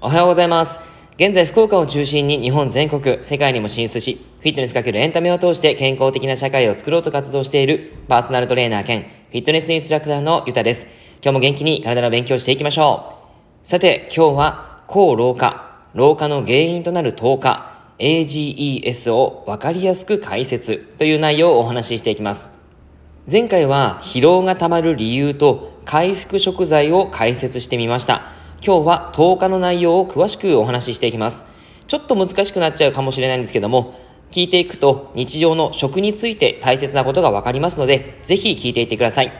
おはようございます。現在、福岡を中心に日本全国、世界にも進出し、フィットネスかけるエンタメを通して健康的な社会を作ろうと活動しているパーソナルトレーナー兼フィットネスインストラクターのゆたです。今日も元気に体の勉強していきましょう。さて、今日は、抗老化、老化の原因となる糖化、AGES をわかりやすく解説という内容をお話ししていきます。前回は疲労がたまる理由と回復食材を解説してみました。今日は10日の内容を詳しくお話ししていきます。ちょっと難しくなっちゃうかもしれないんですけども、聞いていくと日常の食について大切なことがわかりますので、ぜひ聞いていってください。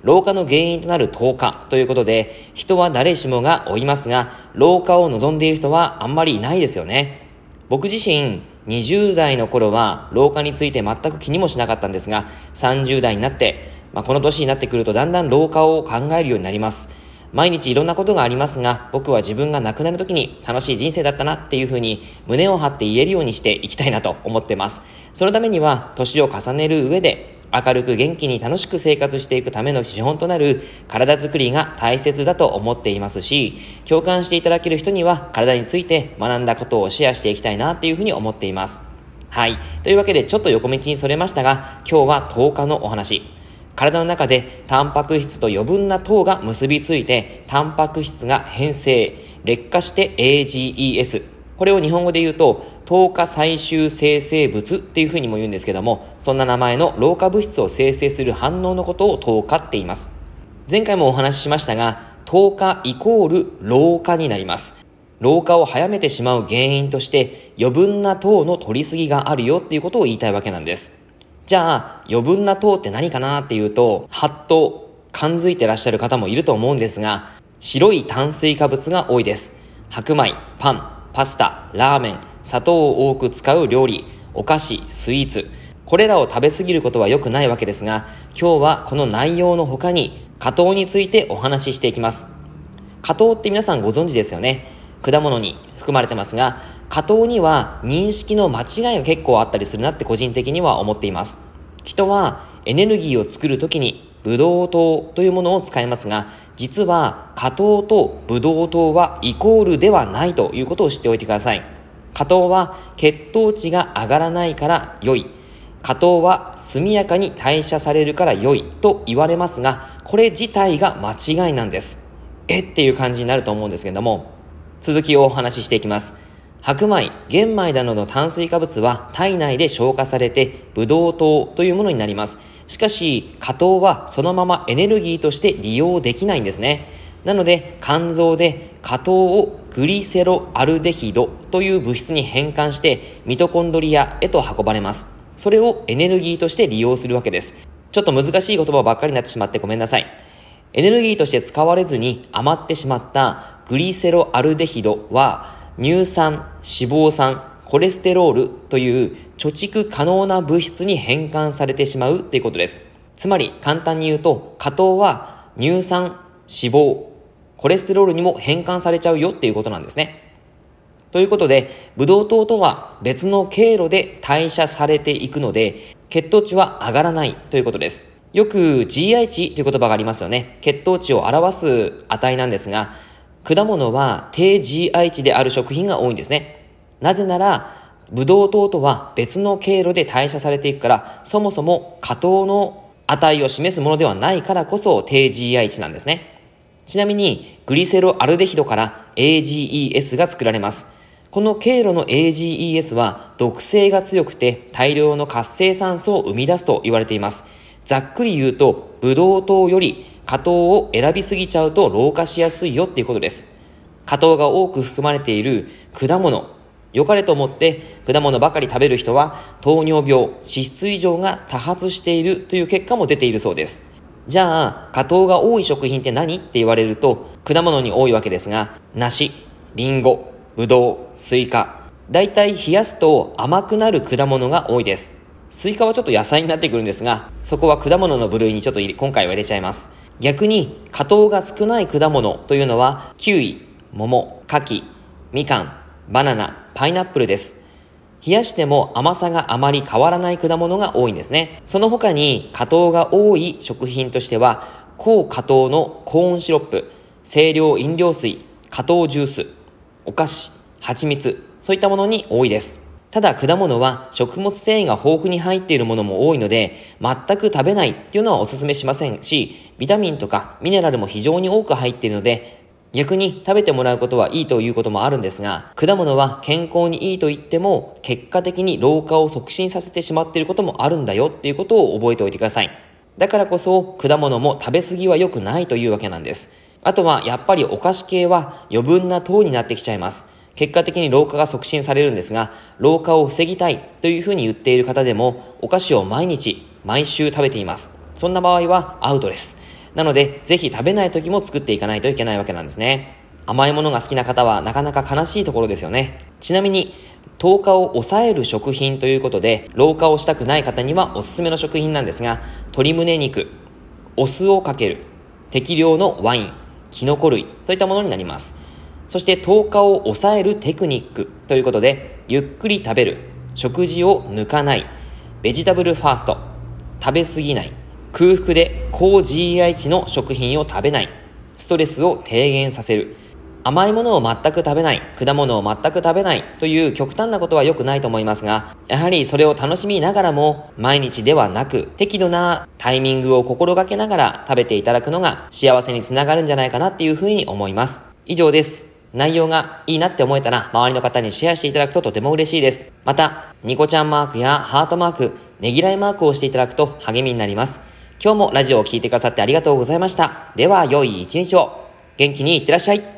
老化の原因となる10日ということで、人は誰しもが追いますが、老化を望んでいる人はあんまりいないですよね。僕自身、20代の頃は老化について全く気にもしなかったんですが、30代になって、まあ、この年になってくるとだんだん老化を考えるようになります。毎日いろんなことがありますが、僕は自分が亡くなる時に楽しい人生だったなっていうふうに胸を張って言えるようにしていきたいなと思ってます。そのためには、年を重ねる上で、明るく元気に楽しく生活していくための資本となる体づくりが大切だと思っていますし、共感していただける人には体について学んだことをシェアしていきたいなっていうふうに思っています。はい。というわけでちょっと横道にそれましたが、今日は10日のお話。体の中でタンパク質と余分な糖が結びついて、タンパク質が変性、劣化して AGES。これを日本語で言うと、糖化最終生成物っていうふうにも言うんですけども、そんな名前の老化物質を生成する反応のことを糖化って言います。前回もお話ししましたが、糖化イコール老化になります。老化を早めてしまう原因として余分な糖の取りすぎがあるよっていうことを言いたいわけなんです。じゃあ余分な糖って何かなっていうと、はっと感づいてらっしゃる方もいると思うんですが、白い炭水化物が多いです。白米、パン、パスタ、ラーメン、砂糖を多く使う料理、お菓子、スイーツ。これらを食べ過ぎることは良くないわけですが、今日はこの内容の他に加糖についてお話ししていきます。加糖って皆さんご存知ですよね。果物に含まれてますが、加糖には認識の間違いが結構あったりするなって個人的には思っています。人はエネルギーを作るときにブドウ糖というものを使いますが、実は加糖とブドウ糖はイコールではないということを知っておいてください。加糖は血糖値が上がらないから良い。加糖は速やかに代謝されるから良いと言われますが、これ自体が間違いなんです。えっていう感じになると思うんですけども、続きをお話ししていきます。白米、玄米などの炭水化物は体内で消化されてブドウ糖というものになります。しかし、加糖はそのままエネルギーとして利用できないんですね。なので、肝臓で加糖をグリセロアルデヒドという物質に変換してミトコンドリアへと運ばれます。それをエネルギーとして利用するわけです。ちょっと難しい言葉ばっかりになってしまってごめんなさい。エネルギーとして使われずに余ってしまったグリセロアルデヒドは乳酸、脂肪酸、コレステロールという貯蓄可能な物質に変換されてしまうということです。つまり簡単に言うと、加糖は乳酸、脂肪、コレステロールにも変換されちゃうよっていうことなんですね。ということで、ブドウ糖とは別の経路で代謝されていくので、血糖値は上がらないということです。よく GI 値という言葉がありますよね。血糖値を表す値なんですが、果物は低 GI 値である食品が多いんですね。なぜなら、ブドウ糖とは別の経路で代謝されていくから、そもそも果糖の値を示すものではないからこそ低 GI 値なんですね。ちなみに、グリセロアルデヒドから AGES が作られます。この経路の AGES は毒性が強くて大量の活性酸素を生み出すと言われています。ざっくり言うと、ブドウ糖より果糖を選びすぎちゃうと老化しやすいよっていうことです。果糖が多く含まれている果物、良かれと思って果物ばかり食べる人は糖尿病、脂質異常が多発しているという結果も出ているそうです。じゃあ、果糖が多い食品って何って言われると、果物に多いわけですが、梨、リンゴ、ぶどう、スイカ。だいたい冷やすと甘くなる果物が多いです。スイカはちょっと野菜になってくるんですが、そこは果物の部類にちょっと今回は入れちゃいます。逆に、果糖が少ない果物というのは、キウイ、桃、柿、みかん、バナナ、パイナップルです。冷やしても甘さがあまり変わらない果物が多いんですね。その他に果糖が多い食品としては、高果糖のコーンシロップ、清涼飲料水、果糖ジュース、お菓子、蜂蜜、そういったものに多いです。ただ果物は食物繊維が豊富に入っているものも多いので、全く食べないっていうのはお勧めしませんし、ビタミンとかミネラルも非常に多く入っているので、逆に食べてもらうことはいいということもあるんですが、果物は健康にいいと言っても、結果的に老化を促進させてしまっていることもあるんだよっていうことを覚えておいてください。だからこそ、果物も食べ過ぎは良くないというわけなんです。あとは、やっぱりお菓子系は余分な糖になってきちゃいます。結果的に老化が促進されるんですが、老化を防ぎたいというふうに言っている方でも、お菓子を毎日、毎週食べています。そんな場合はアウトです。なので、ぜひ食べない時も作っていかないといけないわけなんですね。甘いものが好きな方はなかなか悲しいところですよね。ちなみに、糖化を抑える食品ということで、老化をしたくない方にはおすすめの食品なんですが、鶏胸肉、お酢をかける、適量のワイン、キノコ類、そういったものになります。そして糖化を抑えるテクニックということで、ゆっくり食べる、食事を抜かない、ベジタブルファースト、食べ過ぎない、空腹で高 GI 値の食品を食べない、ストレスを低減させる、甘いものを全く食べない、果物を全く食べないという極端なことは良くないと思いますが、やはりそれを楽しみながらも、毎日ではなく、適度なタイミングを心がけながら食べていただくのが幸せにつながるんじゃないかなっていうふうに思います。以上です。内容がいいなって思えたら、周りの方にシェアしていただくととても嬉しいです。また、ニコちゃんマークやハートマーク、ねぎらいマークをしていただくと励みになります。今日もラジオを聴いてくださってありがとうございました。では、良い一日を。元気にいってらっしゃい。